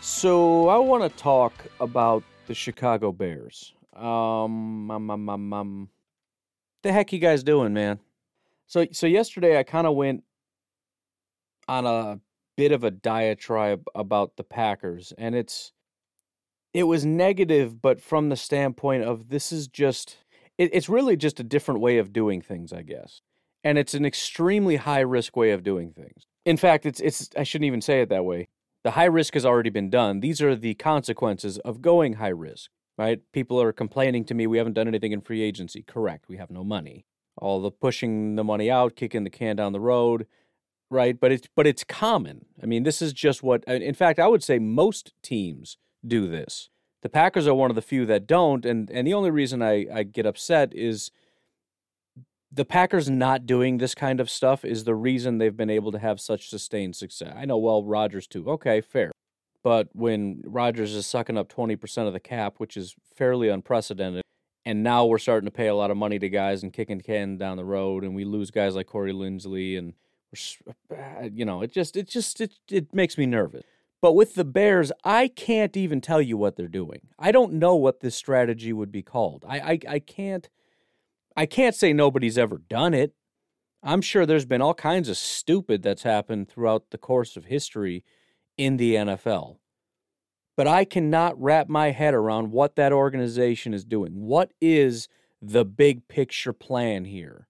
So I want to talk about the Chicago Bears. Um, um, um, um, um, the heck you guys doing, man? So, so yesterday I kind of went on a bit of a diatribe about the Packers, and it's it was negative, but from the standpoint of this is just it, it's really just a different way of doing things, I guess, and it's an extremely high risk way of doing things. In fact, it's it's I shouldn't even say it that way. The high risk has already been done. These are the consequences of going high risk, right? People are complaining to me we haven't done anything in free agency. Correct. We have no money. All the pushing the money out, kicking the can down the road, right? But it's but it's common. I mean, this is just what in fact, I would say most teams do this. The Packers are one of the few that don't, and and the only reason I, I get upset is the Packers not doing this kind of stuff is the reason they've been able to have such sustained success. I know, well, Rodgers too. Okay, fair. But when Rodgers is sucking up 20% of the cap, which is fairly unprecedented, and now we're starting to pay a lot of money to guys and kicking can down the road, and we lose guys like Corey Linsley, and uh, you know, it just, it just, it, it makes me nervous. But with the Bears, I can't even tell you what they're doing. I don't know what this strategy would be called. I, I, I can't I can't say nobody's ever done it. I'm sure there's been all kinds of stupid that's happened throughout the course of history in the NFL. But I cannot wrap my head around what that organization is doing. What is the big picture plan here?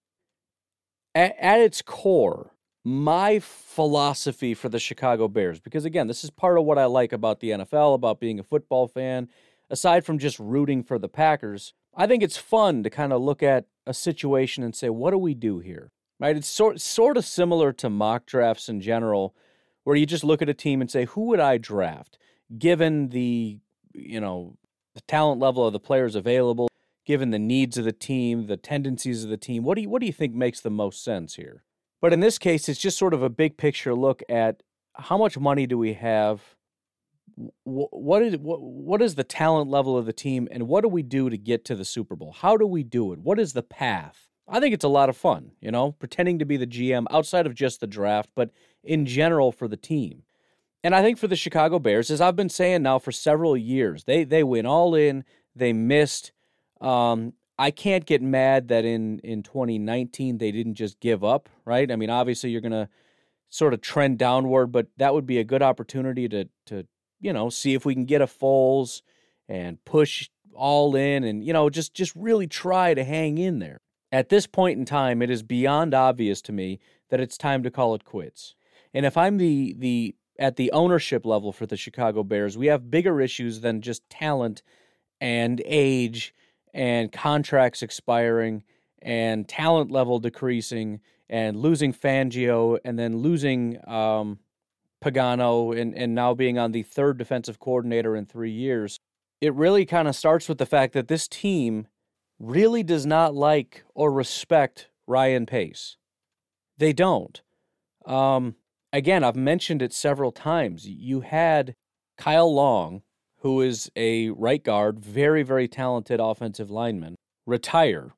At, at its core, my philosophy for the Chicago Bears, because again, this is part of what I like about the NFL, about being a football fan, aside from just rooting for the Packers, I think it's fun to kind of look at a situation and say, what do we do here? Right? It's sort sort of similar to mock drafts in general, where you just look at a team and say, who would I draft, given the you know the talent level of the players available, given the needs of the team, the tendencies of the team. What do you what do you think makes the most sense here? But in this case, it's just sort of a big picture look at how much money do we have what is what, what is the talent level of the team and what do we do to get to the Super Bowl? How do we do it? What is the path? I think it's a lot of fun, you know, pretending to be the GM outside of just the draft, but in general for the team. And I think for the Chicago Bears, as I've been saying now for several years, they they went all in, they missed. Um, I can't get mad that in in 2019 they didn't just give up, right? I mean, obviously you're gonna sort of trend downward, but that would be a good opportunity to to you know, see if we can get a Foles and push all in and, you know, just just really try to hang in there. At this point in time, it is beyond obvious to me that it's time to call it quits. And if I'm the the at the ownership level for the Chicago Bears, we have bigger issues than just talent and age and contracts expiring and talent level decreasing and losing Fangio and then losing um, Pagano and, and now being on the third defensive coordinator in three years, it really kind of starts with the fact that this team really does not like or respect Ryan Pace. They don't. Um, again, I've mentioned it several times. You had Kyle Long, who is a right guard, very, very talented offensive lineman, retire.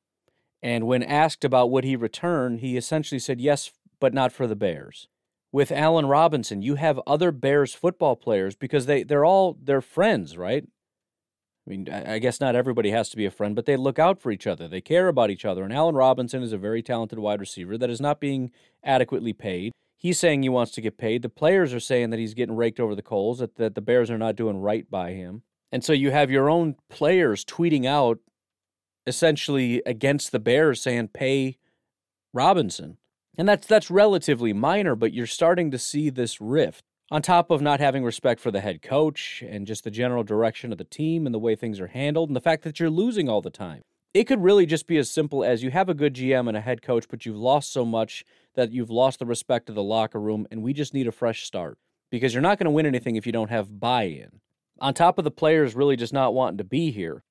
And when asked about would he return, he essentially said yes, but not for the Bears with Allen Robinson, you have other Bears football players because they they're all they're friends, right? I mean, I guess not everybody has to be a friend, but they look out for each other. They care about each other. And Allen Robinson is a very talented wide receiver that is not being adequately paid. He's saying he wants to get paid. The players are saying that he's getting raked over the coals, that, that the Bears are not doing right by him. And so you have your own players tweeting out essentially against the Bears saying pay Robinson. And that's that's relatively minor, but you're starting to see this rift. On top of not having respect for the head coach and just the general direction of the team and the way things are handled and the fact that you're losing all the time. It could really just be as simple as you have a good GM and a head coach, but you've lost so much that you've lost the respect of the locker room, and we just need a fresh start because you're not going to win anything if you don't have buy in. On top of the players really just not wanting to be here,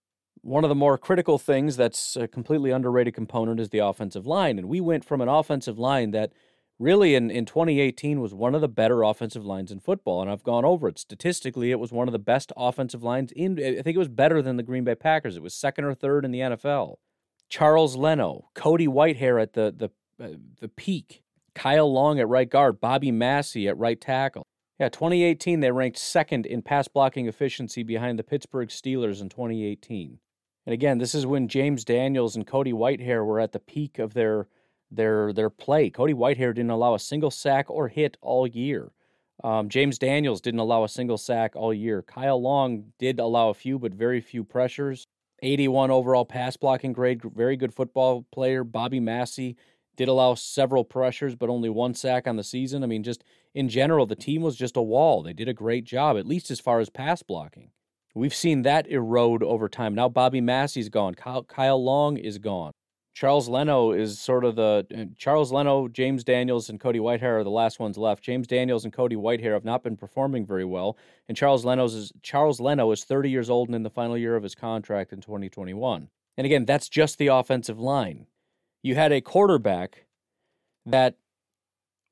one of the more critical things that's a completely underrated component is the offensive line. And we went from an offensive line that really in, in 2018 was one of the better offensive lines in football. And I've gone over it. Statistically, it was one of the best offensive lines in, I think it was better than the Green Bay Packers. It was second or third in the NFL. Charles Leno, Cody Whitehair at the, the, uh, the peak, Kyle Long at right guard, Bobby Massie at right tackle. Yeah, 2018, they ranked second in pass blocking efficiency behind the Pittsburgh Steelers in 2018. And again, this is when James Daniels and Cody Whitehair were at the peak of their their their play. Cody Whitehair didn't allow a single sack or hit all year. Um, James Daniels didn't allow a single sack all year. Kyle Long did allow a few, but very few pressures. 81 overall pass blocking grade, very good football player. Bobby Massie did allow several pressures, but only one sack on the season. I mean, just in general, the team was just a wall. They did a great job, at least as far as pass blocking. We've seen that erode over time. Now Bobby Massie's gone. Kyle, Kyle Long is gone. Charles Leno is sort of the uh, Charles Leno, James Daniels, and Cody Whitehair are the last ones left. James Daniels and Cody Whitehair have not been performing very well, and Charles Leno's is Charles Leno is 30 years old and in the final year of his contract in 2021. And again, that's just the offensive line. You had a quarterback that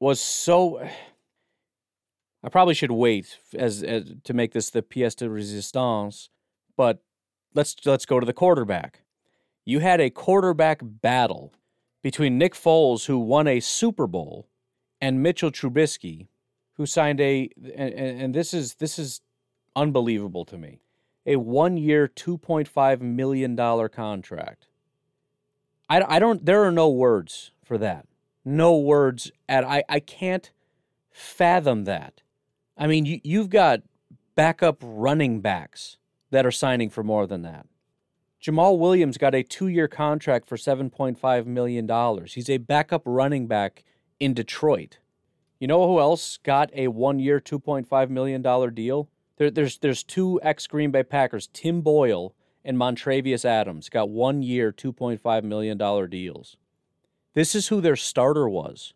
was so I probably should wait as, as to make this the pièce de résistance, but let's let's go to the quarterback. You had a quarterback battle between Nick Foles, who won a Super Bowl, and Mitchell Trubisky, who signed a and, and this is this is unbelievable to me, a one-year, two point five million dollar contract. I, I don't. There are no words for that. No words at I I can't fathom that. I mean, you, you've got backup running backs that are signing for more than that. Jamaal Williams got a two year contract for $7.5 million. He's a backup running back in Detroit. You know who else got a one year, $2.5 million deal? There, there's, there's two ex Green Bay Packers, Tim Boyle and Montravius Adams, got one year, $2.5 million deals. This is who their starter was.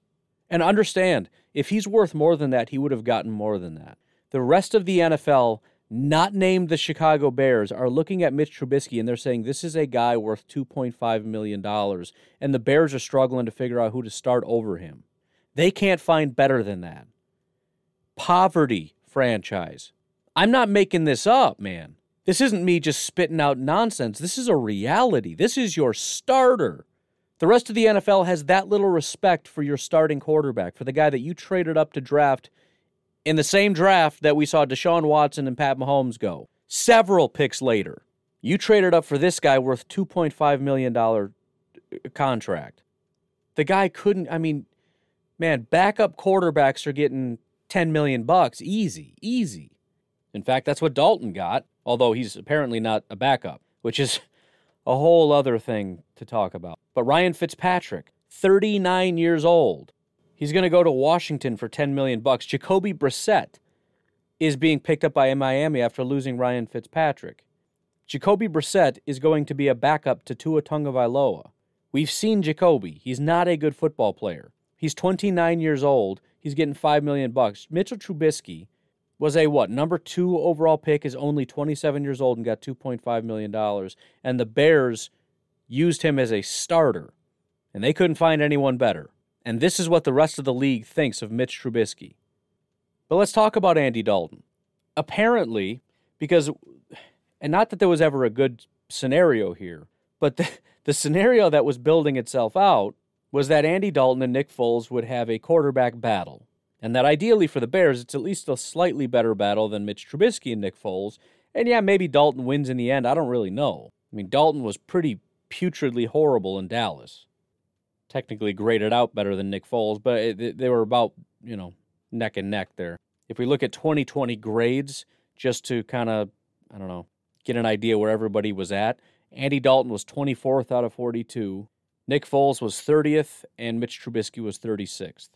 And understand, if he's worth more than that, he would have gotten more than that. The rest of the NFL, not named the Chicago Bears, are looking at Mitch Trubisky and they're saying this is a guy worth $2.5 million. And the Bears are struggling to figure out who to start over him. They can't find better than that. Poverty franchise. I'm not making this up, man. This isn't me just spitting out nonsense. This is a reality. This is your starter. The rest of the NFL has that little respect for your starting quarterback, for the guy that you traded up to draft in the same draft that we saw Deshaun Watson and Pat Mahomes go. Several picks later, you traded up for this guy worth $2.5 million uh, contract. The guy couldn't, I mean, man, backup quarterbacks are getting 10 million bucks easy, easy. In fact, that's what Dalton got, although he's apparently not a backup, which is a whole other thing to talk about. But Ryan Fitzpatrick, 39 years old, he's going to go to Washington for 10 million bucks. Jacoby Brissett is being picked up by Miami after losing Ryan Fitzpatrick. Jacoby Brissett is going to be a backup to Tua Tagovailoa. We've seen Jacoby. He's not a good football player. He's 29 years old. He's getting 5 million bucks. Mitchell Trubisky was a what number two overall pick is only 27 years old and got 2.5 million dollars. And the bears used him as a starter and they couldn't find anyone better. And this is what the rest of the league thinks of mitch trubisky. But let's talk about andy dalton. Apparently because and not that there was ever a good scenario here but the, the scenario that was building itself out was that andy dalton and nick foles would have a quarterback battle and that ideally for the Bears, it's at least a slightly better battle than Mitch Trubisky and Nick Foles. And yeah, maybe Dalton wins in the end. I don't really know. I mean, Dalton was pretty putridly horrible in Dallas. Technically graded out better than Nick Foles, but it, they were about, you know, neck and neck there. If we look at 2020 grades, just to kind of, I don't know, get an idea where everybody was at. Andy Dalton was 24th out of 42. Nick Foles was 30th, and Mitch Trubisky was 36th.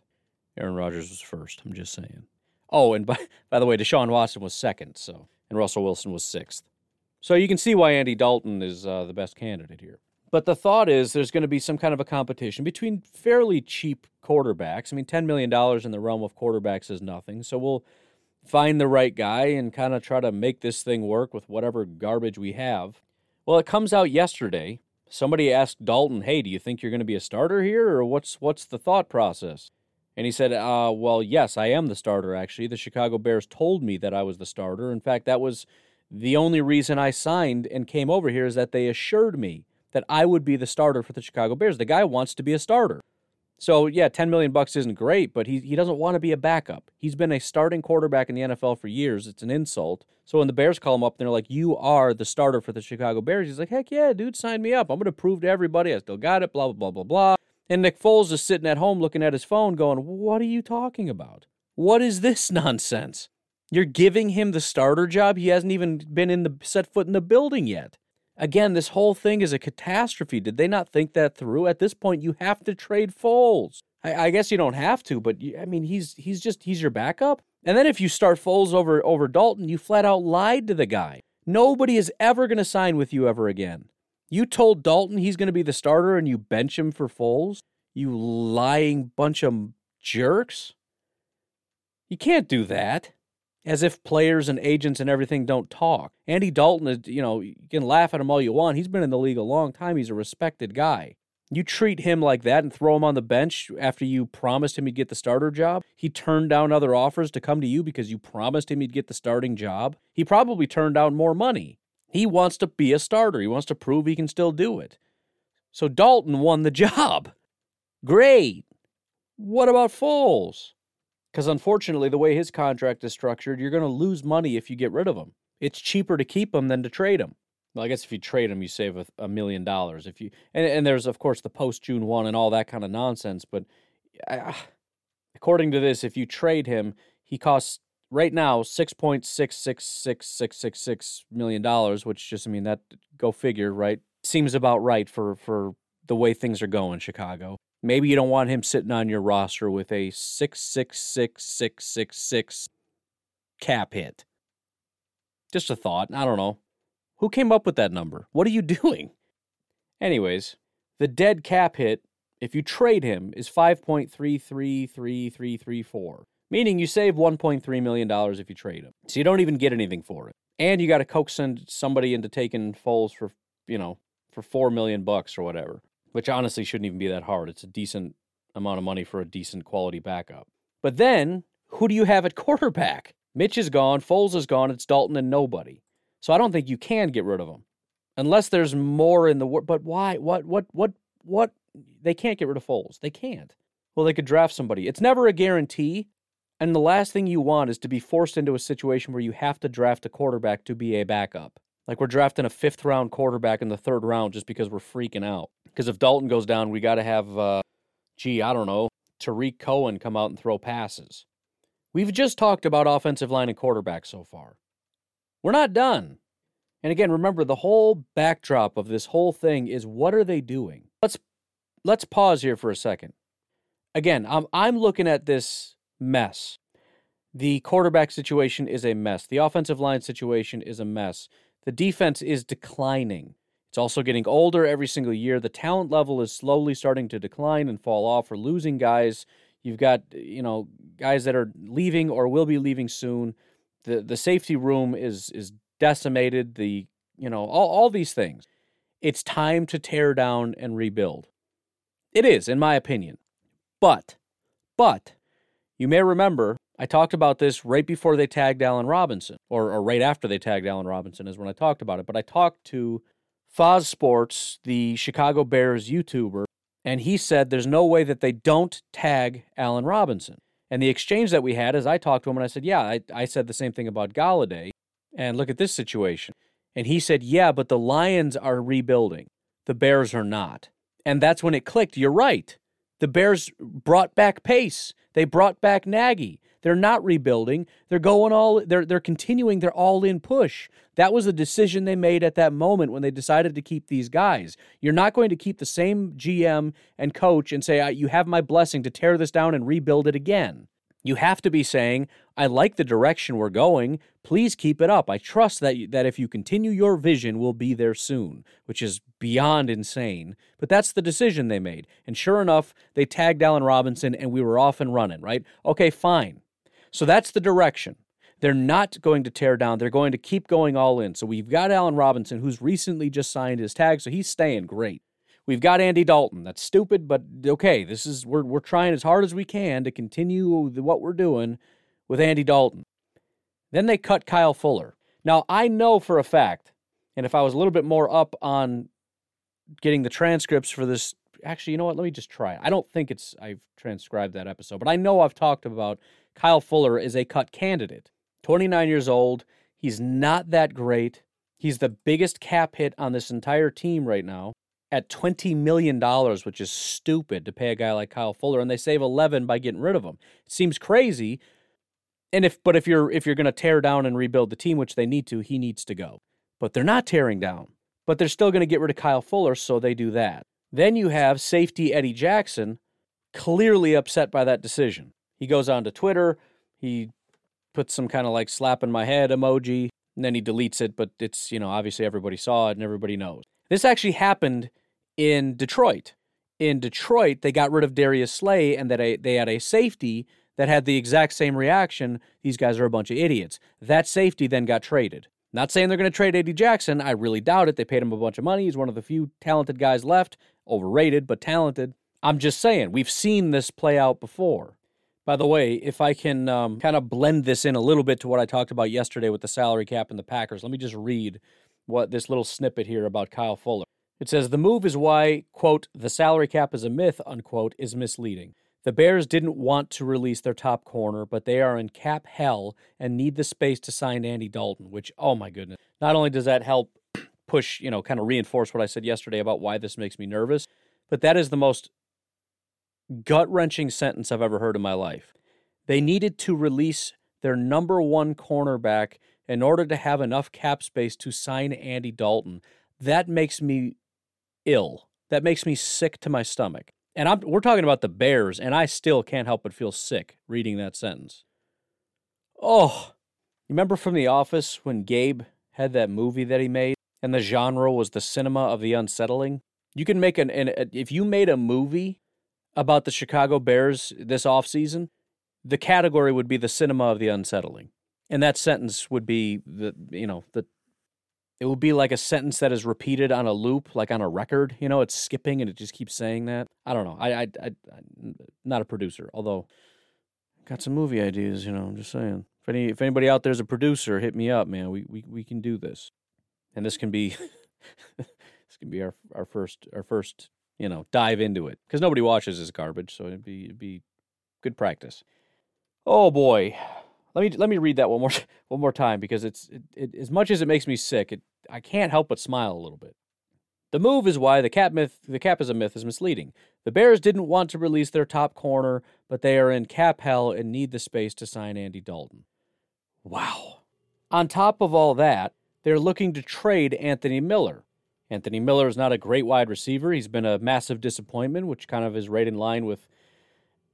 Aaron Rodgers was first. I'm just saying. Oh, and by, by the way, Deshaun Watson was second, so and Russell Wilson was sixth. So you can see why Andy Dalton is uh, the best candidate here. But the thought is there's going to be some kind of a competition between fairly cheap quarterbacks. I mean, $10 million in the realm of quarterbacks is nothing. So we'll find the right guy and kind of try to make this thing work with whatever garbage we have. Well, it comes out yesterday. Somebody asked Dalton, "Hey, do you think you're going to be a starter here, or what's what's the thought process?" And he said, uh, "Well, yes, I am the starter. Actually, the Chicago Bears told me that I was the starter. In fact, that was the only reason I signed and came over here is that they assured me that I would be the starter for the Chicago Bears. The guy wants to be a starter." So yeah, ten million bucks isn't great, but he he doesn't want to be a backup. He's been a starting quarterback in the NFL for years. It's an insult. So when the Bears call him up, and they're like, "You are the starter for the Chicago Bears." He's like, "Heck yeah, dude, sign me up. I'm going to prove to everybody I still got it." Blah blah blah blah blah. And Nick Foles is sitting at home looking at his phone, going, "What are you talking about? What is this nonsense? You're giving him the starter job. He hasn't even been in the set foot in the building yet." Again, this whole thing is a catastrophe. Did they not think that through? At this point, you have to trade Foles. I, I guess you don't have to, but you, I mean, he's he's just he's your backup. And then if you start Foles over over Dalton, you flat out lied to the guy. Nobody is ever going to sign with you ever again. You told Dalton he's going to be the starter, and you bench him for Foles. You lying bunch of jerks. You can't do that as if players and agents and everything don't talk. Andy Dalton is, you know, you can laugh at him all you want. He's been in the league a long time. He's a respected guy. You treat him like that and throw him on the bench after you promised him he'd get the starter job. He turned down other offers to come to you because you promised him he'd get the starting job. He probably turned down more money. He wants to be a starter. He wants to prove he can still do it. So Dalton won the job. Great. What about Foles? Because unfortunately, the way his contract is structured, you're going to lose money if you get rid of him. It's cheaper to keep him than to trade him. Well, I guess if you trade him, you save a, million dollars. If you and, and there's of course the post June one and all that kind of nonsense. But uh, according to this, if you trade him, he costs right now six point six six six six six six million dollars, which just I mean that go figure, right? Seems about right for for the way things are going, Chicago. Maybe you don't want him sitting on your roster with a six six six six six six cap hit. Just a thought. I don't know. Who came up with that number? What are you doing? Anyways, the dead cap hit, if you trade him, is 5.333334, meaning you save $1.3 million if you trade him. So you don't even get anything for it. And you got to coax somebody into taking Foles for, you know, for 4 million bucks or whatever which honestly shouldn't even be that hard. It's a decent amount of money for a decent quality backup. But then, who do you have at quarterback? Mitch is gone, Foles is gone, it's Dalton and nobody. So I don't think you can get rid of him. Unless there's more in the world. But why? What, what, what, what? They can't get rid of Foles. They can't. Well, they could draft somebody. It's never a guarantee. And the last thing you want is to be forced into a situation where you have to draft a quarterback to be a backup. Like we're drafting a fifth round quarterback in the third round just because we're freaking out. Because if Dalton goes down, we got to have, uh, gee, I don't know, Tarik Cohen come out and throw passes. We've just talked about offensive line and quarterback so far. We're not done. And again, remember the whole backdrop of this whole thing is what are they doing? Let's let's pause here for a second. Again, I'm I'm looking at this mess. The quarterback situation is a mess. The offensive line situation is a mess. The defense is declining. It's also getting older every single year. The talent level is slowly starting to decline and fall off. We're losing guys. You've got, you know, guys that are leaving or will be leaving soon. The the safety room is is decimated. The, you know, all, all these things. It's time to tear down and rebuild. It is, in my opinion. But, but, you may remember I talked about this right before they tagged Allen Robinson, or, or right after they tagged Allen Robinson, is when I talked about it. But I talked to Foz Sports, the Chicago Bears YouTuber, and he said there's no way that they don't tag Allen Robinson. And the exchange that we had is I talked to him and I said, Yeah, I, I said the same thing about Golladay. And look at this situation. And he said, Yeah, but the Lions are rebuilding. The Bears are not. And that's when it clicked. You're right. The Bears brought back Pace. They brought back Nagy. They're not rebuilding. They're going all they're they're continuing their all-in push. That was a decision they made at that moment when they decided to keep these guys. You're not going to keep the same GM and coach and say you have my blessing to tear this down and rebuild it again. You have to be saying, I like the direction we're going. Please keep it up. I trust that that if you continue your vision, we'll be there soon, which is beyond insane. But that's the decision they made. And sure enough, they tagged Allen Robinson and we were off and running, right? Okay, fine. So that's the direction. They're not going to tear down. They're going to keep going all in. So we've got Allen Robinson, who's recently just signed his tag, so he's staying great. We've got Andy Dalton. That's stupid, but okay. This is we're we're trying as hard as we can to continue what we're doing with Andy Dalton. Then they cut Kyle Fuller. Now I know for a fact, and if I was a little bit more up on getting the transcripts for this, actually, you know what? Let me just try. I don't think it's I've transcribed that episode, but I know I've talked about Kyle Fuller is a cut candidate. 29 years old. He's not that great. He's the biggest cap hit on this entire team right now at $20 million, which is stupid to pay a guy like Kyle Fuller, and they save 11 by getting rid of him. It seems crazy. And if but if you're if you're going to tear down and rebuild the team, which they need to, he needs to go. But they're not tearing down. But they're still going to get rid of Kyle Fuller, so they do that. Then you have safety Eddie Jackson clearly upset by that decision. He goes on to Twitter, he puts some kind of like slapping my head emoji, and then he deletes it, but it's, you know, obviously everybody saw it and everybody knows. This actually happened in Detroit. In Detroit, they got rid of Darius Slay and that they had a safety that had the exact same reaction. These guys are a bunch of idiots. That safety then got traded. Not saying they're going to trade Eddie Jackson. I really doubt it. They paid him a bunch of money. He's one of the few talented guys left. Overrated, but talented. I'm just saying, we've seen this play out before. By the way, if I can um, kind of blend this in a little bit to what I talked about yesterday with the salary cap and the Packers, let me just read what this little snippet here about Kyle Fuller. It says the move is why, quote, the salary cap is a myth, unquote, is misleading. The Bears didn't want to release their top corner, but they are in cap hell and need the space to sign Andy Dalton, which, oh my goodness. Not only does that help push, you know, kind of reinforce what I said yesterday about why this makes me nervous, but that is the most gut wrenching sentence I've ever heard in my life. They needed to release their number one cornerback in order to have enough cap space to sign Andy Dalton. That makes me ill. That makes me sick to my stomach. And I'm, we're talking about the Bears, and I still can't help but feel sick reading that sentence. Oh, remember from The Office when Gabe had that movie that he made, and the genre was the cinema of the unsettling? You can make an, an if you made a movie about the Chicago Bears this offseason, the category would be the cinema of the unsettling. And that sentence would be the you know, the it would be like a sentence that is repeated on a loop, like on a record. You know, it's skipping and it just keeps saying that. I don't know. I, I, I, not a producer, although got some movie ideas. You know, I'm just saying. If any, if anybody out there's a producer, hit me up, man. We, we, we can do this, and this can be, this can be our, our first, our first, you know, dive into it because nobody watches this garbage, so it'd be, it'd be good practice. Oh boy, let me let me read that one more one more time because it's it, it, as much as it makes me sick, it, I can't help but smile a little bit. The move is why the cap myth the cap is a myth is misleading. The Bears didn't want to release their top corner, but they are in cap hell and need the space to sign Andy Dalton. Wow. On top of all that, they're looking to trade Anthony Miller. Anthony Miller is not a great wide receiver. He's been a massive disappointment, which kind of is right in line with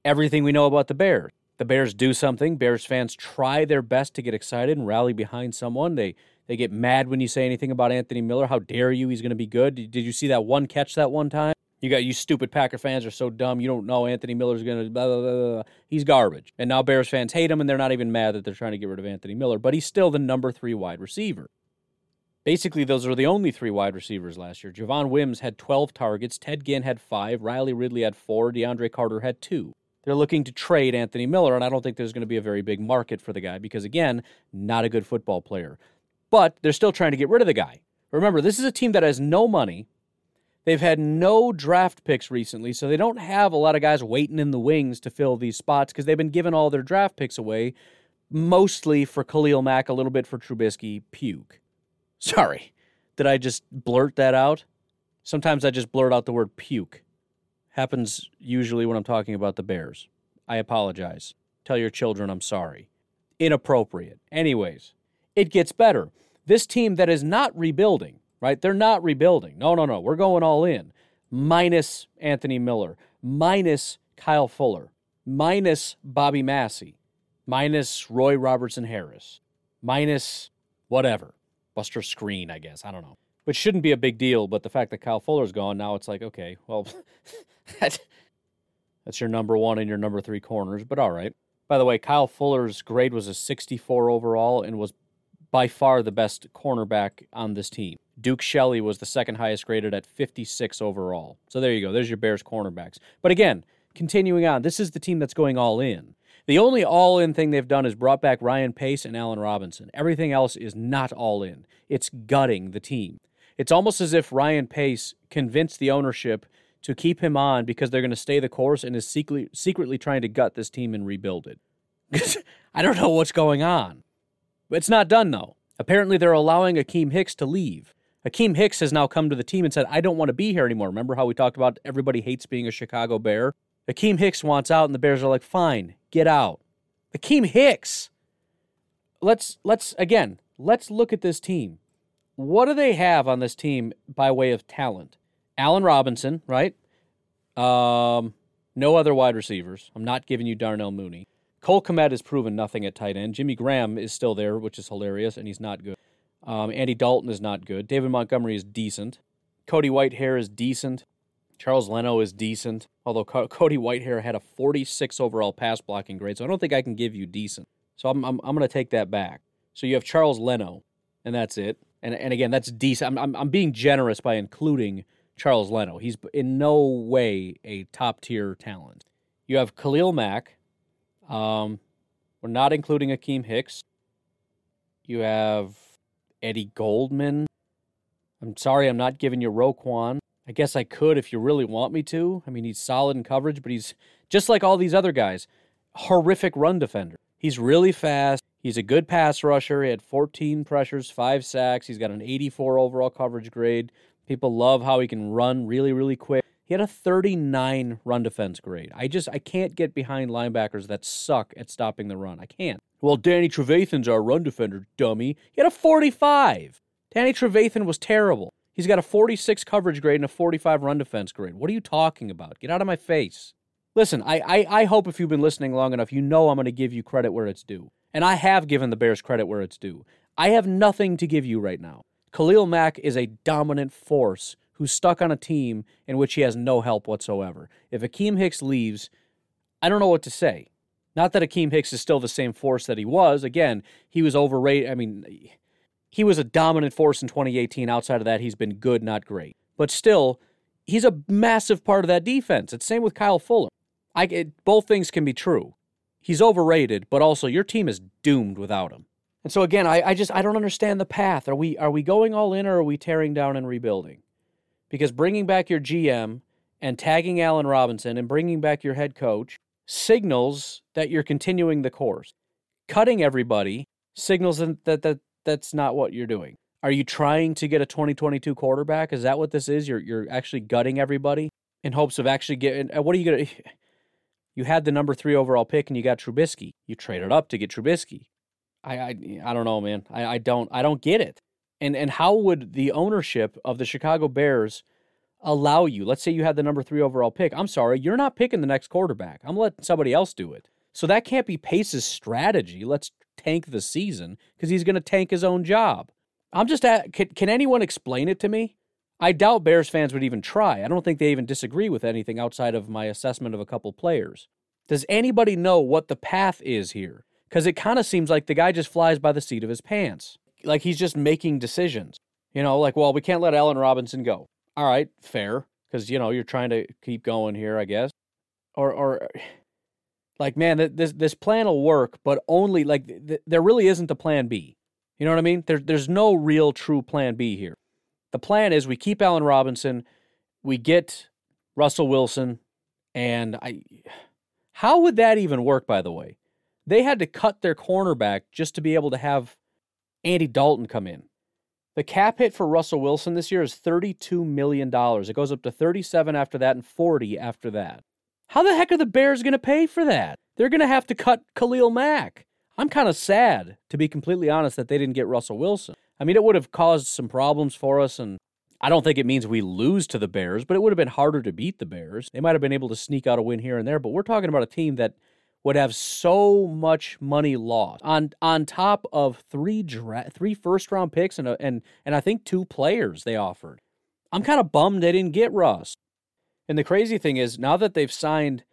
everything we know about the Bears the Bears do something. Bears fans try their best to get excited and rally behind someone. They they get mad when you say anything about Anthony Miller. How dare you? He's going to be good. Did, did you see that one catch that one time? You got you stupid Packer fans are so dumb. You don't know Anthony Miller's going to blah, blah, blah, blah. He's garbage. And now Bears fans hate him and they're not even mad that they're trying to get rid of Anthony Miller, but he's still the number 3 wide receiver. Basically, those are the only three wide receivers last year. Javon Wims had 12 targets, Ted Ginn had 5, Riley Ridley had 4, DeAndre Carter had 2. They're looking to trade Anthony Miller, and I don't think there's going to be a very big market for the guy because, again, not a good football player. But they're still trying to get rid of the guy. Remember, this is a team that has no money. They've had no draft picks recently, so they don't have a lot of guys waiting in the wings to fill these spots because they've been giving all their draft picks away, mostly for Khalil Mack, a little bit for Trubisky. Puke. Sorry. Did I just blurt that out? Sometimes I just blurt out the word puke happens usually when I'm talking about the Bears. I apologize. Tell your children I'm sorry. Inappropriate. Anyways, it gets better. This team that is not rebuilding, right? They're not rebuilding. No, no, no. We're going all in. Minus Anthony Miller, minus Kyle Fuller, minus Bobby Massie, minus Roy Robertson Harris, minus whatever. Buster Skrine, I guess. I don't know. Which shouldn't be a big deal, but the fact that Kyle Fuller's gone, now it's like, okay, well, that's your number one and your number three corners, but all right. By the way, Kyle Fuller's grade was a 64 overall and was by far the best cornerback on this team. Duke Shelley was the second highest graded at 56 overall. So there you go. There's your Bears cornerbacks. But again, continuing on, this is the team that's going all in. The only all in thing they've done is brought back Ryan Pace and Allen Robinson. Everything else is not all in. It's gutting the team. It's almost as if Ryan Pace convinced the ownership to keep him on because they're going to stay the course and is secretly, secretly trying to gut this team and rebuild it. I don't know what's going on. It's not done, though. Apparently, they're allowing Akiem Hicks to leave. Akiem Hicks has now come to the team and said, I don't want to be here anymore. Remember how we talked about everybody hates being a Chicago Bear? Akiem Hicks wants out, and the Bears are like, fine, get out. Akiem Hicks. Let's let's again, let's look at this team. What do they have on this team by way of talent? Allen Robinson, right? Um, no other wide receivers. I'm not giving you Darnell Mooney. Cole Kmet has proven nothing at tight end. Jimmy Graham is still there, which is hilarious, and he's not good. Um, Andy Dalton is not good. David Montgomery is decent. Cody Whitehair is decent. Charles Leno is decent, although Co- Cody Whitehair had a 46 overall pass blocking grade, so I don't think I can give you decent. So I'm, I'm, I'm going to take that back. So you have Charles Leno, and that's it. And, and again, that's decent. I'm, I'm, I'm being generous by including Charles Leno. He's in no way a top tier talent. You have Khalil Mack, um, we're not including Akiem Hicks. You have Eddie Goldman. I'm sorry, I'm not giving you Roquan. I guess I could if you really want me to. I mean, he's solid in coverage, but he's just like all these other guys, horrific run defender. He's really fast. He's a good pass rusher. He had 14 pressures, five sacks. He's got an 84 overall coverage grade. People love how he can run really, really quick. He had a 39 run defense grade. I just I can't get behind linebackers that suck at stopping the run. I can't. Well, Danny Trevathan's our run defender, dummy. He had a 45. Danny Trevathan was terrible. He's got a 46 coverage grade and a 45 run defense grade. What are you talking about? Get out of my face. Listen, I, I, I hope if you've been listening long enough, you know I'm going to give you credit where it's due. And I have given the Bears credit where it's due. I have nothing to give you right now. Khalil Mack is a dominant force who's stuck on a team in which he has no help whatsoever. If Akiem Hicks leaves, I don't know what to say. Not that Akiem Hicks is still the same force that he was. Again, he was overrated. I mean, he was a dominant force in 2018. Outside of that, he's been good, not great. But still, he's a massive part of that defense. It's same with Kyle Fuller. I, it, both things can be true. He's overrated, but also your team is doomed without him. And so again, I, I just I don't understand the path. Are we are we going all in or are we tearing down and rebuilding? because bringing back your GM and tagging Allen Robinson and bringing back your head coach signals that you're continuing the course. Cutting everybody signals that, that, that that's not what you're doing. Are you trying to get a 2022 quarterback? Is that what this is? You're you're actually gutting everybody in hopes of actually getting. Uh, what are you gonna? You had the number three overall pick and you got Trubisky. You traded up to get Trubisky. I I, I don't know, man. I, I don't I don't get it. And and how would the ownership of the Chicago Bears allow you? Let's say you had the number three overall pick. I'm sorry, you're not picking the next quarterback. I'm letting somebody else do it. So that can't be Pace's strategy. Let's tank the season because he's going to tank his own job. I'm just at, can, can anyone explain it to me? I doubt Bears fans would even try. I don't think they even disagree with anything outside of my assessment of a couple players. Does anybody know what the path is here? Because it kind of seems like the guy just flies by the seat of his pants like he's just making decisions. You know, like, well, we can't let Allen Robinson go. All right, fair, because you know you're trying to keep going here, I guess. Or, or, like, man, this this plan will work, but only like th- there really isn't a plan B. You know what I mean? There's there's no real true plan B here. The plan is we keep Allen Robinson, we get Russell Wilson, and I. How would that even work? By the way, they had to cut their cornerback just to be able to have Andy Dalton come in. The cap hit for Russell Wilson this year is $32 million. It goes up to 37 after that and 40 after that. How the heck are the Bears going to pay for that? they're going to have to cut Khalil Mack. I'm kind of sad, to be completely honest, that they didn't get Russell Wilson. I mean, it would have caused some problems for us, and I don't think it means we lose to the Bears, but it would have been harder to beat the Bears. They might have been able to sneak out a win here and there, but we're talking about a team that would have so much money lost on on top of three dra- three first round picks and a, and and I think two players they offered. I'm kind of bummed they didn't get Russ. And the crazy thing is, now that they've signed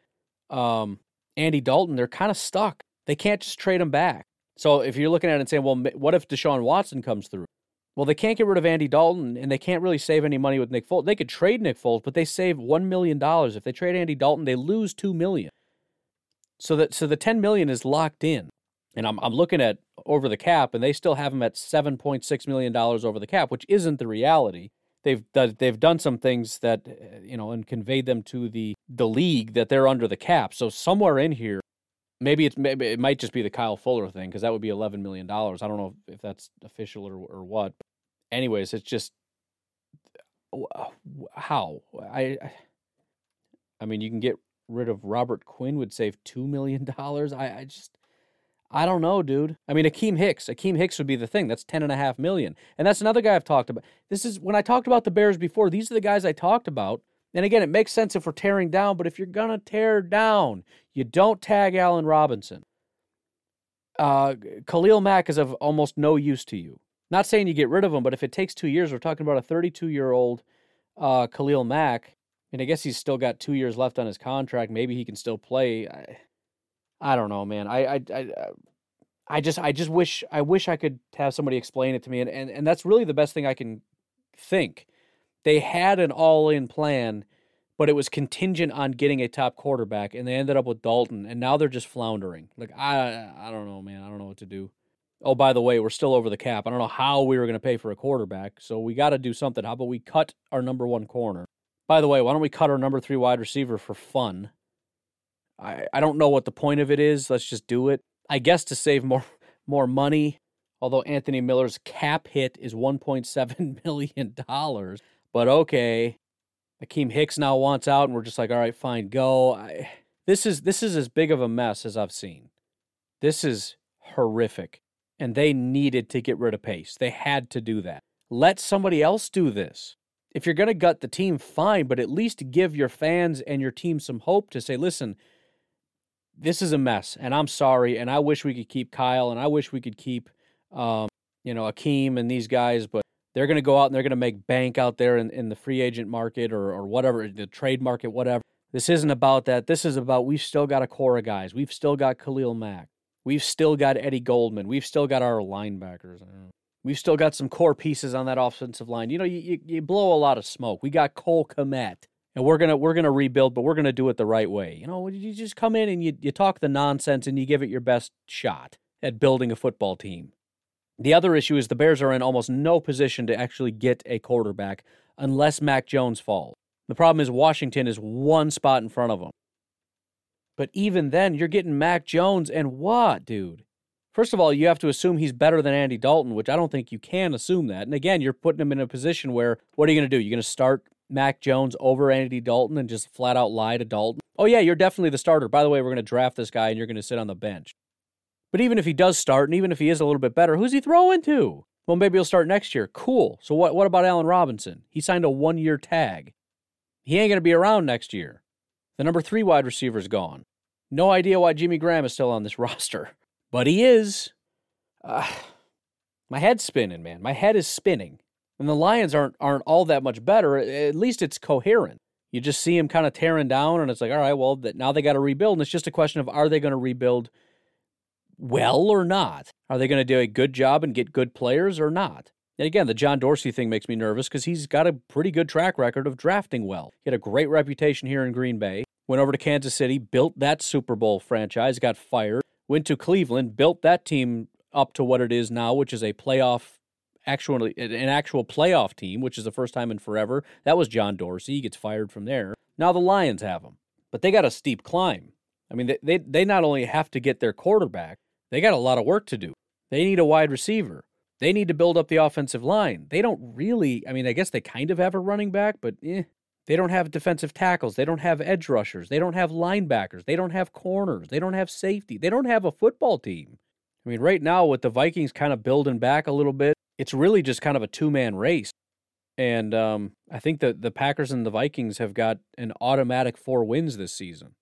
um, Andy Dalton, they're kind of stuck. They can't just trade him back. So if you're looking at it and saying, well, what if Deshaun Watson comes through? Well, they can't get rid of Andy Dalton, and they can't really save any money with Nick Foles. They could trade Nick Foles, but they save one million dollars. If they trade Andy Dalton, they lose two million. So that so the ten million is locked in. And I'm I'm looking at over the cap, and they still have him at seven point six million dollars over the cap, which isn't the reality they've they've done some things that eh, you know and conveyed them to the the league that they're under the cap. So somewhere in here, maybe it's maybe it might just be the Kyle Fuller thing because that would be eleven million dollars. I don't know if that's official or or what. But anyways, it's just how I I mean you can get rid of Robert Quinn would save two million dollars. I I just I don't know, dude. I mean, Akiem Hicks. Akiem Hicks would be the thing. That's ten and a half million, and that's another guy I've talked about. This is when I talked about the Bears before. These are the guys I talked about. And again, it makes sense if we're tearing down, but if you're gonna tear down, you don't tag Allen Robinson. Uh, Khalil Mack is of almost no use to you. Not saying you get rid of him, but if it takes two years, we're talking about a 32 year old uh, Khalil Mack, and I guess he's still got two years left on his contract. Maybe he can still play. I, I don't know, man. I, I, I, uh, I just, I just wish, I wish I could have somebody explain it to me, and and and that's really the best thing I can think. They had an all-in plan, but it was contingent on getting a top quarterback, and they ended up with Dalton, and now they're just floundering. Like I, I don't know, man. I don't know what to do. Oh, by the way, we're still over the cap. I don't know how we were going to pay for a quarterback, so we got to do something. How about we cut our number one corner? By the way, why don't we cut our number three wide receiver for fun? I, I don't know what the point of it is. Let's just do it. I guess to save more more money. Although Anthony Miller's cap hit is 1.7 million dollars, but okay. Akiem Hicks now wants out, and we're just like, all right, fine, go. I, this is this is as big of a mess as I've seen. This is horrific, and they needed to get rid of Pace. They had to do that. Let somebody else do this. If you're going to gut the team, fine, but at least give your fans and your team some hope to say, listen, this is a mess, and I'm sorry, and I wish we could keep Kyle, and I wish we could keep, um, you know, Akiem and these guys, but they're going to go out and they're going to make bank out there in, in the free agent market or, or whatever, the trade market, whatever. This isn't about that. This is about we've still got a core of guys. We've still got Khalil Mack. We've still got Eddie Goldman. We've still got our linebackers. We've still got some core pieces on that offensive line. You know, you, you, you blow a lot of smoke. We got Cole Kmet and we're gonna we're gonna rebuild, but we're gonna do it the right way. You know, you just come in and you you talk the nonsense and you give it your best shot at building a football team. The other issue is the Bears are in almost no position to actually get a quarterback unless Mac Jones falls. The problem is Washington is one spot in front of them. But even then, you're getting Mac Jones and what, dude? First of all, you have to assume he's better than Andy Dalton, which I don't think you can assume that. And again, you're putting him in a position where what are you going to do? You're going to start Mac Jones over Andy Dalton and just flat out lie to Dalton. Oh, yeah, you're definitely the starter. By the way, we're going to draft this guy and you're going to sit on the bench. But even if he does start and even if he is a little bit better, who's he throwing to? Well, maybe he'll start next year. Cool. So what, what about Allen Robinson? He signed a one year tag. He ain't going to be around next year. The number three wide receiver's gone. No idea why Jimmy Graham is still on this roster, but he is. Uh, my head's spinning, man. My head is spinning. And the Lions aren't aren't all that much better. At least it's coherent. You just see them kind of tearing down, and it's like, all right, well, now they got to rebuild. And it's just a question of are they going to rebuild well or not? Are they going to do a good job and get good players or not? And again, the John Dorsey thing makes me nervous because he's got a pretty good track record of drafting well. He had a great reputation here in Green Bay. Went over to Kansas City, built that Super Bowl franchise, got fired, went to Cleveland, built that team up to what it is now, which is a playoff actually an actual playoff team, which is the first time in forever. That was John Dorsey. He gets fired from there. Now the Lions have him, but they got a steep climb. I mean, they, they, they not only have to get their quarterback, they got a lot of work to do. They need a wide receiver. They need to build up the offensive line. They don't really, I mean, I guess they kind of have a running back, but eh. They don't have defensive tackles. They don't have edge rushers. They don't have linebackers. They don't have corners. They don't have safety. They don't have a football team. I mean, right now, with the Vikings kind of building back a little bit, it's really just kind of a two man race. And um, I think that the Packers and the Vikings have got an automatic four wins this season.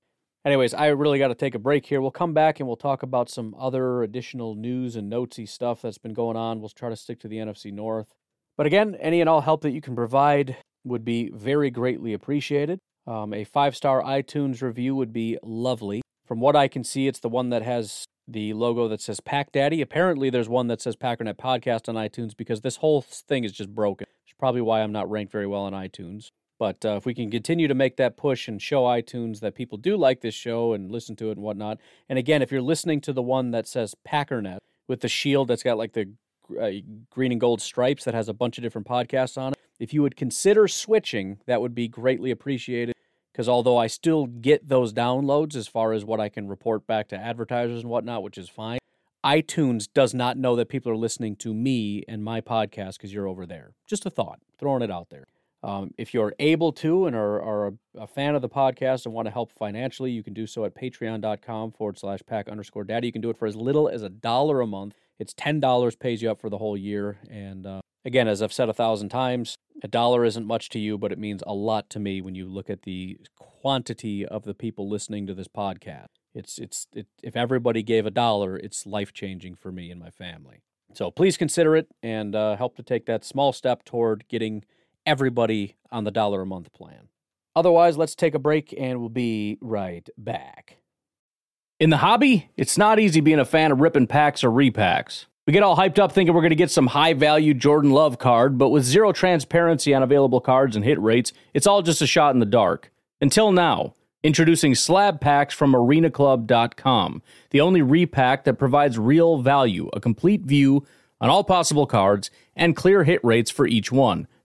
Anyways, I really got to take a break here. We'll come back and we'll talk about some other additional news and notesy stuff that's been going on. We'll try to stick to the NFC North. But again, any and all help that you can provide would be very greatly appreciated. Um, a five star iTunes review would be lovely. From what I can see, it's the one that has the logo that says Pack Daddy. Apparently, there's one that says Packernet Podcast on iTunes because this whole thing is just broken. It's probably why I'm not ranked very well on iTunes. But uh, if we can continue to make that push and show iTunes that people do like this show and listen to it and whatnot, and again, if you're listening to the one that says Packernet with the shield that's got like the uh, green and gold stripes that has a bunch of different podcasts on it, if you would consider switching, that would be greatly appreciated. Because although I still get those downloads as far as what I can report back to advertisers and whatnot, which is fine, iTunes does not know that people are listening to me and my podcast because you're over there. Just a thought, throwing it out there. Um, if you're able to and are, are a, a, fan of the podcast and want to help financially, you can do so at patreon.com forward slash pack underscore daddy. You can do it for as little as a dollar a month. It's $10 pays you up for the whole year. And uh, again, as I've said a thousand times, a dollar isn't much to you, but it means a lot to me when you look at the quantity of the people listening to this podcast. It's, it's, it, if everybody gave a dollar, it's life changing for me and my family. So please consider it and uh, help to take that small step toward getting everybody on the dollar a month plan. Otherwise, let's take a break and we'll be right back. In the hobby, it's not easy being a fan of ripping packs or repacks. We get all hyped up thinking we're going to get some high value Jordan Love card, but with zero transparency on available cards and hit rates, it's all just a shot in the dark. Until now, introducing slab packs from arenaclub.com, the only repack that provides real value, a complete view on all possible cards, and clear hit rates for each one.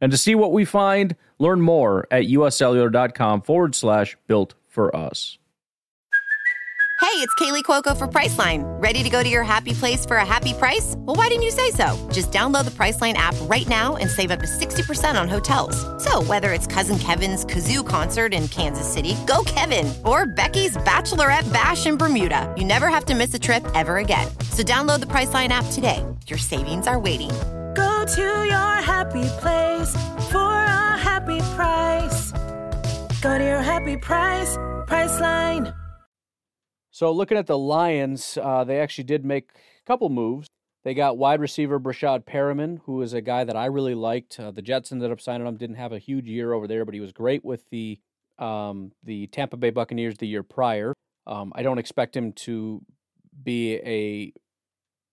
And to see what we find, learn more at uscellular.com forward slash built for us. Hey, it's Kaley Cuoco for Priceline. Ready to go to your happy place for a happy price? Well, why didn't you say so? Just download the Priceline app right now and save up to 60% on hotels. So, whether it's Cousin Kevin's Kazoo concert in Kansas City, go Kevin, or Becky's Bachelorette Bash in Bermuda, you never have to miss a trip ever again. So, download the Priceline app today. Your savings are waiting Go to your happy place for a happy price. Go to your happy price, Priceline. So, looking at the Lions, uh, they actually did make a couple moves. They got wide receiver Breshad Perriman, who is a guy that I really liked. Uh, the Jets ended up signing him. Didn't have a huge year over there, but he was great with the um, the Tampa Bay Buccaneers the year prior. Um, I don't expect him to be a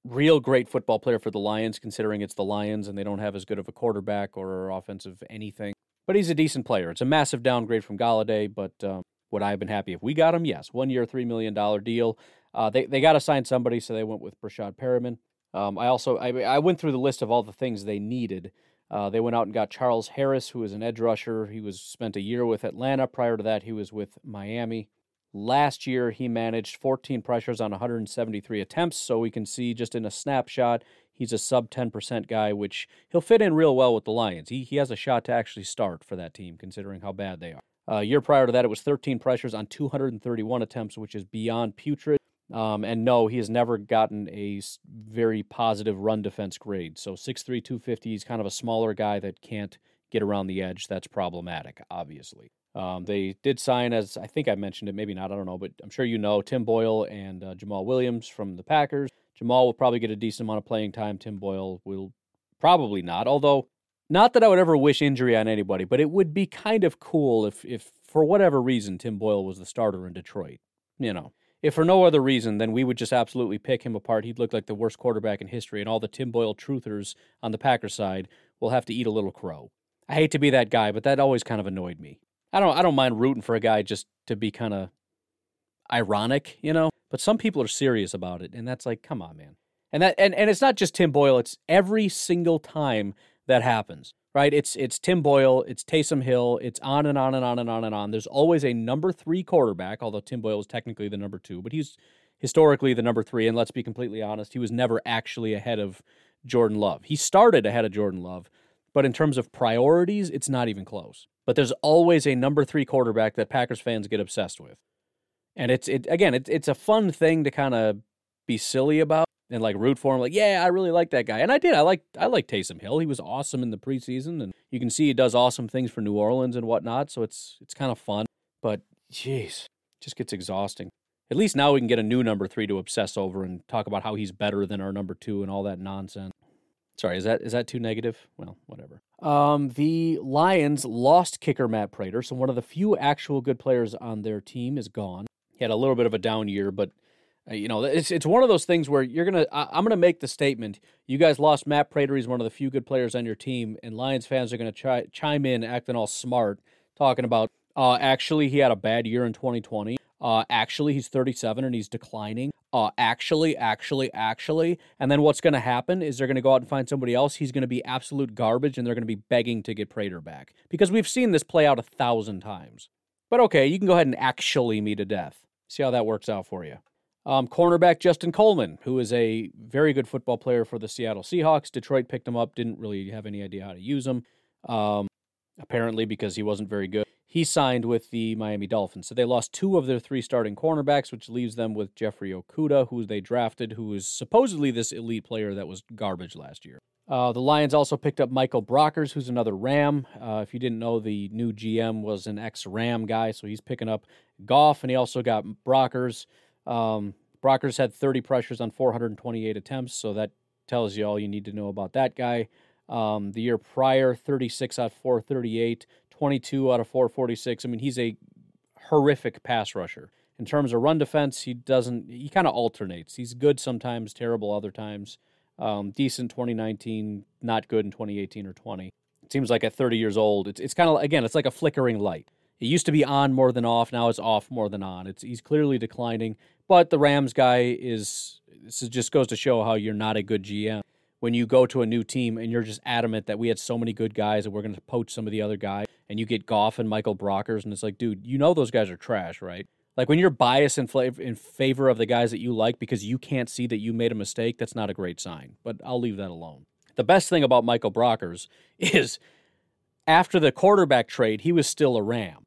real great football player for the Lions, considering it's the Lions and they don't have as good of a quarterback or offensive anything. But he's a decent player. It's a massive downgrade from Golladay, but um, would I have been happy if we got him? Yes, one year, $3 million deal. Uh, they they got to sign somebody, so they went with Breshad Perriman. Um, I also I, I went through the list of all the things they needed. Uh, they went out and got Charles Harris, who is an edge rusher. He was spent a year with Atlanta. Prior to that, he was with Miami. Last year, he managed 14 pressures on 173 attempts. So we can see just in a snapshot, he's a sub 10% guy, which he'll fit in real well with the Lions. He, he has a shot to actually start for that team, considering how bad they are. A uh, year prior to that, it was 13 pressures on 231 attempts, which is beyond putrid. Um, and no, he has never gotten a very positive run defense grade. So 6'3, 250, he's kind of a smaller guy that can't get around the edge. That's problematic, obviously. Um, they did sign, as I think I mentioned it, maybe not, I don't know, but I'm sure you know Tim Boyle and uh, Jamaal Williams from the Packers. Jamaal will probably get a decent amount of playing time. Tim Boyle will probably not, although not that I would ever wish injury on anybody, but it would be kind of cool if, if for whatever reason Tim Boyle was the starter in Detroit. You know, if for no other reason, then we would just absolutely pick him apart. He'd look like the worst quarterback in history, and all the Tim Boyle truthers on the Packers side will have to eat a little crow. I hate to be that guy, but that always kind of annoyed me. I don't I don't mind rooting for a guy just to be kind of ironic, you know. But some people are serious about it, and that's like, come on, man. And that and, and it's not just Tim Boyle; it's every single time that happens, right? It's it's Tim Boyle, it's Taysom Hill, it's on and on and on and on and on. There's always a number three quarterback, although Tim Boyle is technically the number two, but he's historically the number three. And let's be completely honest, he was never actually ahead of Jordan Love. He started ahead of Jordan Love, but in terms of priorities, it's not even close. But there's always a number three quarterback that Packers fans get obsessed with. And it's it again, it's it's a fun thing to kind of be silly about and like root for him. Like, yeah, I really like that guy, and I did. I like I like Taysom Hill. He was awesome in the preseason, and you can see he does awesome things for New Orleans and whatnot. So it's it's kind of fun. But jeez, just gets exhausting. At least now we can get a new number three to obsess over and talk about how he's better than our number two and all that nonsense. Sorry, is that is that too negative? Well, whatever. Um, the Lions lost kicker Matt Prater, so one of the few actual good players on their team is gone. He had a little bit of a down year, but uh, you know it's it's one of those things where you're gonna I, am gonna make the statement. You guys lost Matt Prater. He's one of the few good players on your team, and Lions fans are gonna try, chime in, acting all smart, talking about uh, actually he had a bad year in 2020. Uh, actually, he's 37 and he's declining. Uh, actually, actually, actually. And then what's going to happen is they're going to go out and find somebody else. He's going to be absolute garbage and they're going to be begging to get Prater back. Because we've seen this play out a thousand times. But okay, you can go ahead and actually me to death. See how that works out for you. Um, cornerback Justin Coleman, who is a very good football player for the Seattle Seahawks. Detroit picked him up, didn't really have any idea how to use him, um, apparently because he wasn't very good he signed with the Miami Dolphins. So they lost two of their three starting cornerbacks, which leaves them with Jeffrey Okudah, who they drafted, who is supposedly this elite player that was garbage last year. Uh, the Lions also picked up Michael Brockers, who's another Ram. Uh, if you didn't know, the new GM was an ex Ram guy, so he's picking up Goff, and he also got Brockers. Um, Brockers had 30 pressures on 428 attempts, so that tells you all you need to know about that guy. Um, the year prior, 36 out of 438, 22 out of 446. I mean, he's a horrific pass rusher. In terms of run defense, he doesn't, he kind of alternates. He's good sometimes, terrible other times. Um, decent 2019, not good in 2018 or 20. It seems like at 30 years old, it's, it's kind of, again, it's like a flickering light. It used to be on more than off. Now it's off more than on. It's he's clearly declining. But the Rams guy is this just goes to show how you're not a good GM when you go to a new team and you're just adamant that we had so many good guys and we're going to poach some of the other guys, and you get Goff and Michael Brockers, and it's like, dude, you know those guys are trash, right? Like when you're biased in, flavor, in favor of the guys that you like because you can't see that you made a mistake, that's not a great sign. But I'll leave that alone. The best thing about Michael Brockers is after the quarterback trade, he was still a Ram.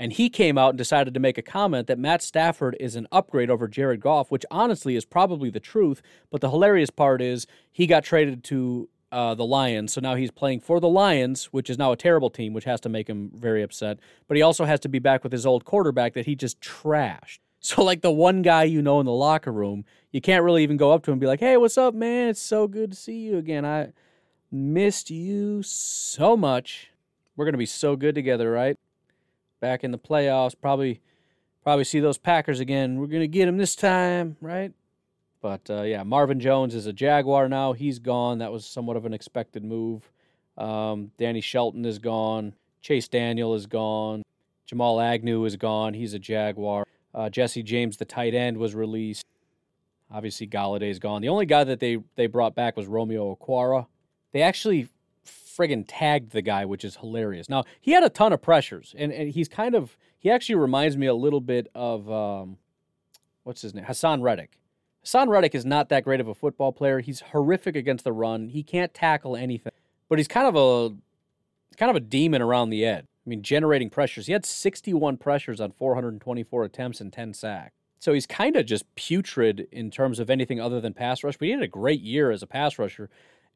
And he came out and decided to make a comment that Matt Stafford is an upgrade over Jared Goff, which honestly is probably the truth. But the hilarious part is he got traded to uh, the Lions, so now he's playing for the Lions, which is now a terrible team, which has to make him very upset. But he also has to be back with his old quarterback that he just trashed. So, like the one guy you know in the locker room, you can't really even go up to him and be like, hey, what's up, man? It's so good to see you again. I missed you so much. We're going to be so good together, right? Back in the playoffs. Probably, probably see those Packers again. We're gonna get them this time, right? But uh, yeah, Marvin Jones is a Jaguar now. He's gone. That was somewhat of an expected move. Um, Danny Shelton is gone. Chase Daniel is gone. Jamal Agnew is gone. He's a Jaguar. Uh, Jesse James, the tight end, was released. Obviously, Golladay's gone. The only guy that they they brought back was Romeo Okwara. They actually friggin' tagged the guy, which is hilarious. Now he had a ton of pressures, and, and he's kind of he actually reminds me a little bit of um, what's his name, Haason Reddick. Haason Reddick is not that great of a football player. He's horrific against the run. He can't tackle anything, but he's kind of a kind of a demon around the edge. I mean, generating pressures. He had 61 pressures on 424 attempts and 10 sacks. So he's kind of just putrid in terms of anything other than pass rush, but he had a great year as a pass rusher.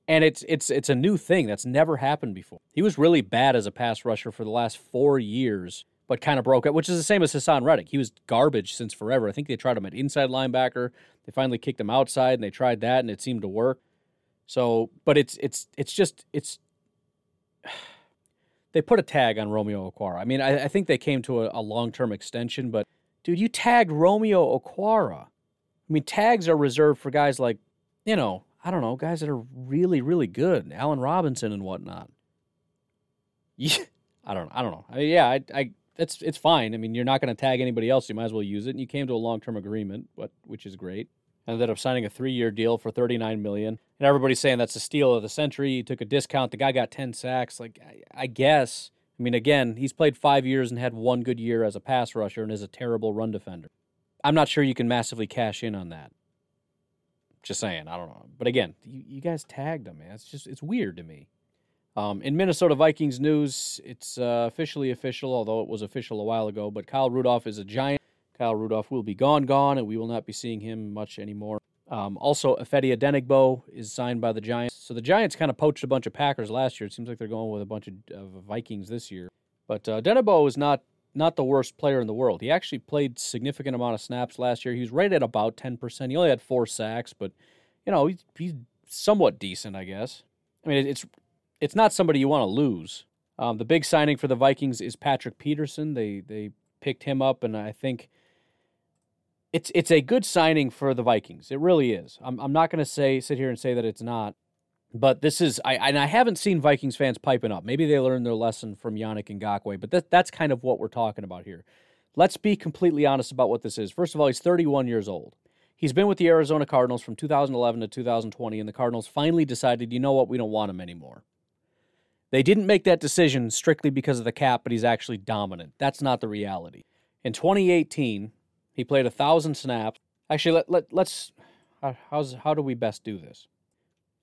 And it's it's it's a new thing that's never happened before. He was really bad as a pass rusher for the last four years, but kind of broke out, which is the same as Haason Reddick. He was garbage since forever. I think they tried him at inside linebacker. They finally kicked him outside, and they tried that, and it seemed to work. So, but it's it's it's just it's they put a tag on Romeo Okwara. I mean, I, I think they came to a, a long term extension, but dude, you tagged Romeo Okwara. I mean, tags are reserved for guys like, you know, I don't know, guys that are really, really good, Allen Robinson and whatnot. Yeah, I don't, know. I don't know. I mean, yeah, I, I, it's, it's fine. I mean, you're not going to tag anybody else. You might as well use it. And you came to a long term agreement, but which is great. Ended up signing a three year deal for 39 million. And everybody's saying that's the steal of the century. He took a discount. The guy got 10 sacks. Like, I, I guess. I mean, again, he's played five years and had one good year as a pass rusher and is a terrible run defender. I'm not sure you can massively cash in on that. Just saying, I don't know. But again, you, you guys tagged him, man. It's just it's weird to me. Um, in Minnesota Vikings news, it's uh, officially official, although it was official a while ago. But Kyle Rudolph is a giant. Kyle Rudolph will be gone, gone, and we will not be seeing him much anymore. Um, also, Ifeadi Odenigbo is signed by the Giants. So the Giants kind of poached a bunch of Packers last year. It seems like they're going with a bunch of, of Vikings this year. But uh, is not not the worst player in the world. He actually played significant amount of snaps last year. He was rated at about 10%. He only had four sacks, but you know, he's, he's somewhat decent, I guess. I mean, it's it's not somebody you want to lose. Um, the big signing for the Vikings is Patrick Peterson. They they picked him up, and I think it's it's a good signing for the Vikings. It really is. I'm I'm not going to say sit here and say that it's not, but this is I and I haven't seen Vikings fans piping up. Maybe they learned their lesson from Yannick Ngakoue, but that that's kind of what we're talking about here. Let's be completely honest about what this is. First of all, he's 31 years old. He's been with the Arizona Cardinals from 2011 to 2020, and the Cardinals finally decided, you know what, we don't want him anymore. They didn't make that decision strictly because of the cap, but he's actually dominant. That's not the reality. In 2018, he played a thousand snaps. Actually, let, let let's how's how do we best do this?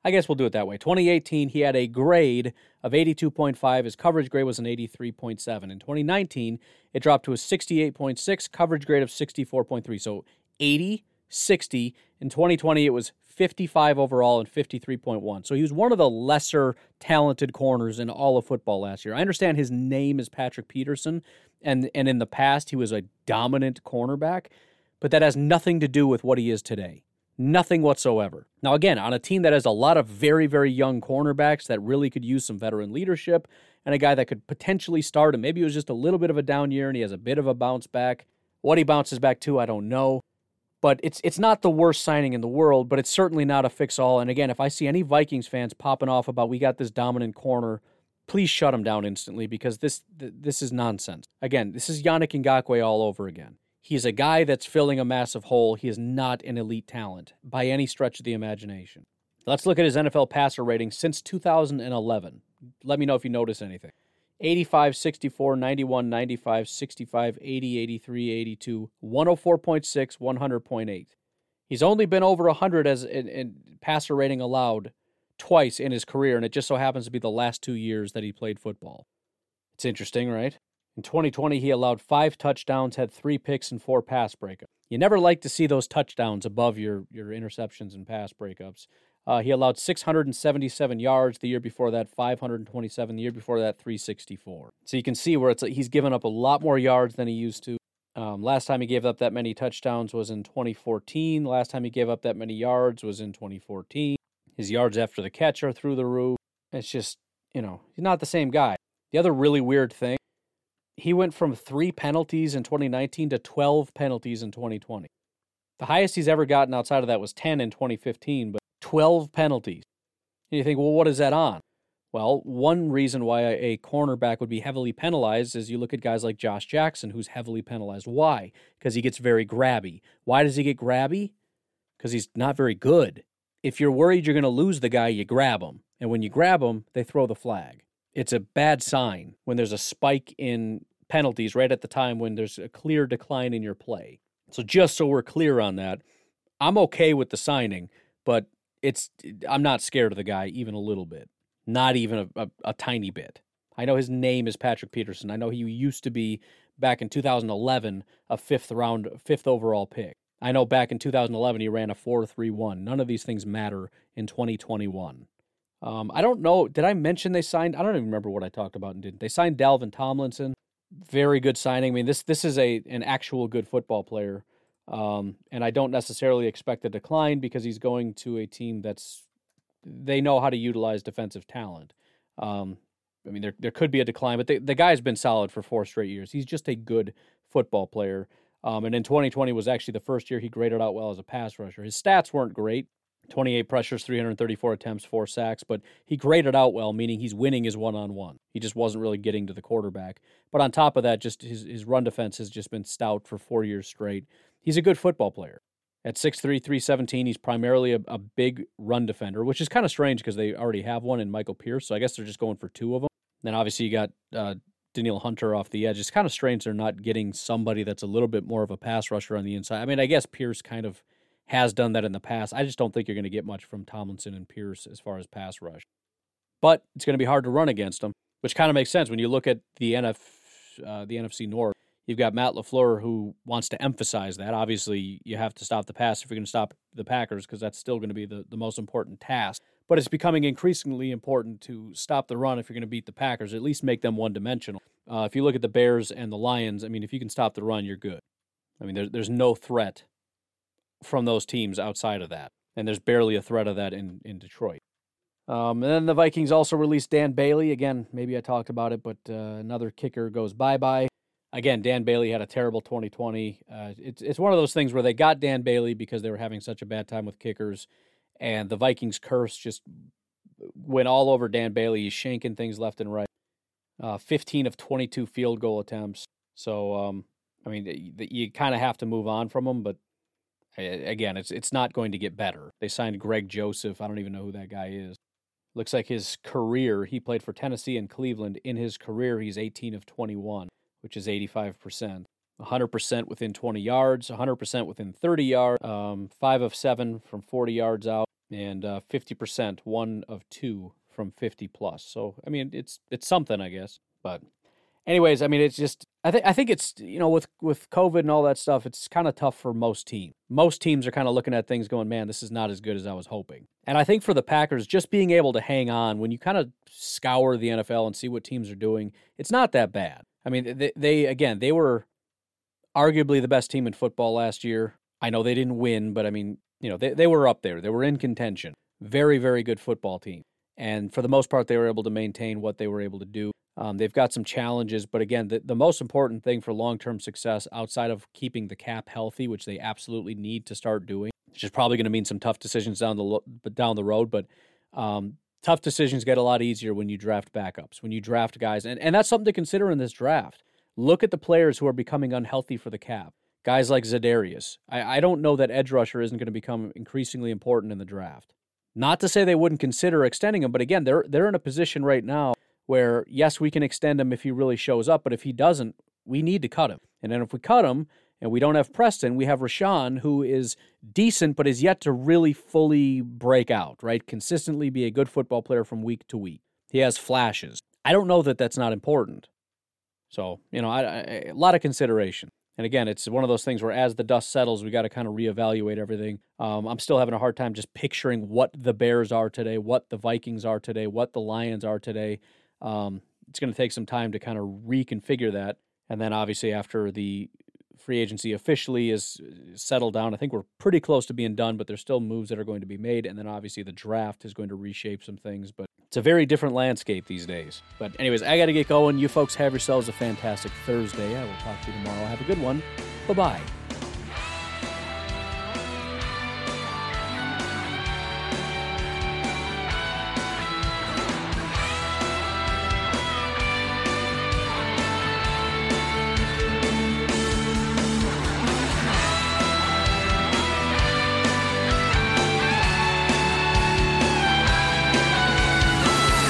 I guess we'll do it that way. 2018, he had a grade of 82.5. His coverage grade was an 83.7. In 2019, it dropped to a 68.6, coverage grade of 64.3. So 80, 60. In 2020, it was 55 overall and 53.1. So he was one of the lesser talented corners in all of football last year. I understand his name is Patrick Peterson, and, and in the past, he was a dominant cornerback, but that has nothing to do with what he is today. Nothing whatsoever. Now, again, on a team that has a lot of very, very young cornerbacks that really could use some veteran leadership and a guy that could potentially start, and maybe it was just a little bit of a down year and he has a bit of a bounce back. What he bounces back to, I don't know. But it's it's not the worst signing in the world, but it's certainly not a fix all. And again, if I see any Vikings fans popping off about we got this dominant corner, please shut him down instantly because this this is nonsense. Again, this is Yannick Ngakoue all over again. He's a guy that's filling a massive hole. He is not an elite talent by any stretch of the imagination. Let's look at his NFL passer rating since 2011. Let me know if you notice anything. 85, 64, 91, 95, 65, 80, 83, 82, 104.6, 100.8. He's only been over 100 as in, in passer rating allowed twice in his career, and it just so happens to be the last two years that he played football. It's interesting, right? In 2020, he allowed five touchdowns, had three picks, and four pass breakups. You never like to see those touchdowns above your, your interceptions and pass breakups. Uh, he allowed 677 yards the year before that, 527 the year before that, 364. So you can see where it's like he's given up a lot more yards than he used to. Um, last time he gave up that many touchdowns was in 2014. Last time he gave up that many yards was in 2014. His yards after the catch are through the roof. It's just, you know, he's not the same guy. The other really weird thing he went from three penalties in 2019 to 12 penalties in 2020. The highest he's ever gotten outside of that was 10 in 2015, but 12 penalties. And you think, well, what is that on? Well, one reason why a cornerback would be heavily penalized is you look at guys like Josh Jackson, who's heavily penalized. Why? Because he gets very grabby. Why does he get grabby? Because he's not very good. If you're worried you're going to lose the guy, you grab him. And when you grab him, they throw the flag. It's a bad sign when there's a spike in penalties right at the time when there's a clear decline in your play. So just so we're clear on that, I'm okay with the signing, but it's I'm not scared of the guy even a little bit, not even a, a, a tiny bit. I know his name is Patrick Peterson. I know he used to be back in 2011 a fifth round, fifth overall pick. I know back in 2011 he ran a 4.31. None of these things matter in 2021. Um, I don't know. Did I mention they signed? I don't even remember what I talked about and didn't. They signed Dalvin Tomlinson. Very good signing. I mean, this this is a an actual good football player, um, and I don't necessarily expect a decline because he's going to a team that's they know how to utilize defensive talent. Um, I mean, there there could be a decline, but the the guy's been solid for four straight years. He's just a good football player. Um, and in 2020 was actually the first year he graded out well as a pass rusher. His stats weren't great. 28 pressures, 334 attempts, four sacks, but he graded out well, meaning he's winning his one on one. He just wasn't really getting to the quarterback. But on top of that, just his, his run defense has just been stout for four years straight. He's a good football player. At 6'3, 317, he's primarily a, a big run defender, which is kind of strange because they already have one in Michael Pierce. So I guess they're just going for two of them. Then obviously you got uh, Danielle Hunter off the edge. It's kind of strange they're not getting somebody that's a little bit more of a pass rusher on the inside. I mean, I guess Pierce kind of has done that in the past. I just don't think you're going to get much from Tomlinson and Pierce as far as pass rush. But it's going to be hard to run against them, which kind of makes sense when you look at the NF, uh, the NFC North. You've got Matt LaFleur who wants to emphasize that. Obviously, you have to stop the pass if you're going to stop the Packers because that's still going to be the, the most important task. But it's becoming increasingly important to stop the run if you're going to beat the Packers, at least make them one dimensional. Uh, if you look at the Bears and the Lions, I mean, if you can stop the run, you're good. I mean, there's there's no threat from those teams outside of that. And there's barely a threat of that in, in Detroit. Um, and then the Vikings also released Dan Bailey. Again, maybe I talked about it, but uh, another kicker goes bye bye. Again, Dan Bailey had a terrible 2020. Uh, it's, it's one of those things where they got Dan Bailey because they were having such a bad time with kickers. And the Vikings curse just went all over Dan Bailey. He's shanking things left and right. Uh, 15 of 22 field goal attempts. So, um, I mean, you, you kind of have to move on from him, but Again, it's it's not going to get better. They signed Greg Joseph. I don't even know who that guy is. Looks like his career, he played for Tennessee and Cleveland. In his career, he's 18 of 21, which is 85%. 100% within 20 yards, 100% within 30 yards, um, 5 of 7 from 40 yards out, and uh, 50%, 1 of 2 from 50 plus. So, I mean, it's it's something, I guess. But anyways, I mean, it's just I think I think it's you know with with COVID and all that stuff, it's kind of tough for most teams. Most teams are kind of looking at things going, man, this is not as good as I was hoping. And I think for the Packers, just being able to hang on when you kind of scour the NFL and see what teams are doing, it's not that bad. I mean, they, they again, they were arguably the best team in football last year. I know they didn't win, but I mean, you know, they, they were up there. They were in contention. Very, very good football team. And for the most part, they were able to maintain what they were able to do. Um, they've got some challenges, but again, the, the most important thing for long term success outside of keeping the cap healthy, which they absolutely need to start doing, which is probably going to mean some tough decisions down the lo- down the road. But um, tough decisions get a lot easier when you draft backups, when you draft guys, and, and that's something to consider in this draft. Look at the players who are becoming unhealthy for the cap. Guys like Za'Darius. I, I don't know that edge rusher isn't going to become increasingly important in the draft. Not to say they wouldn't consider extending him, but again, they're they're in a position right now where yes, we can extend him if he really shows up, but if he doesn't, we need to cut him. And then if we cut him and we don't have Preston, we have Rashan, who is decent, but is yet to really fully break out, right? Consistently be a good football player from week to week. He has flashes. I don't know that that's not important. So, you know, I, I, a lot of consideration. And again, it's one of those things where as the dust settles, we got to kind of reevaluate everything. Um, I'm still having a hard time just picturing what the Bears are today, what the Vikings are today, what the Lions are today. Um, it's going to take some time to kind of reconfigure that. And then obviously after the free agency officially is settled down, I think we're pretty close to being done, but there's still moves that are going to be made. And then obviously the draft is going to reshape some things, but it's a very different landscape these days. But anyways, I got to get going. You folks have yourselves a fantastic Thursday. I will talk to you tomorrow. Have a good one. Bye bye.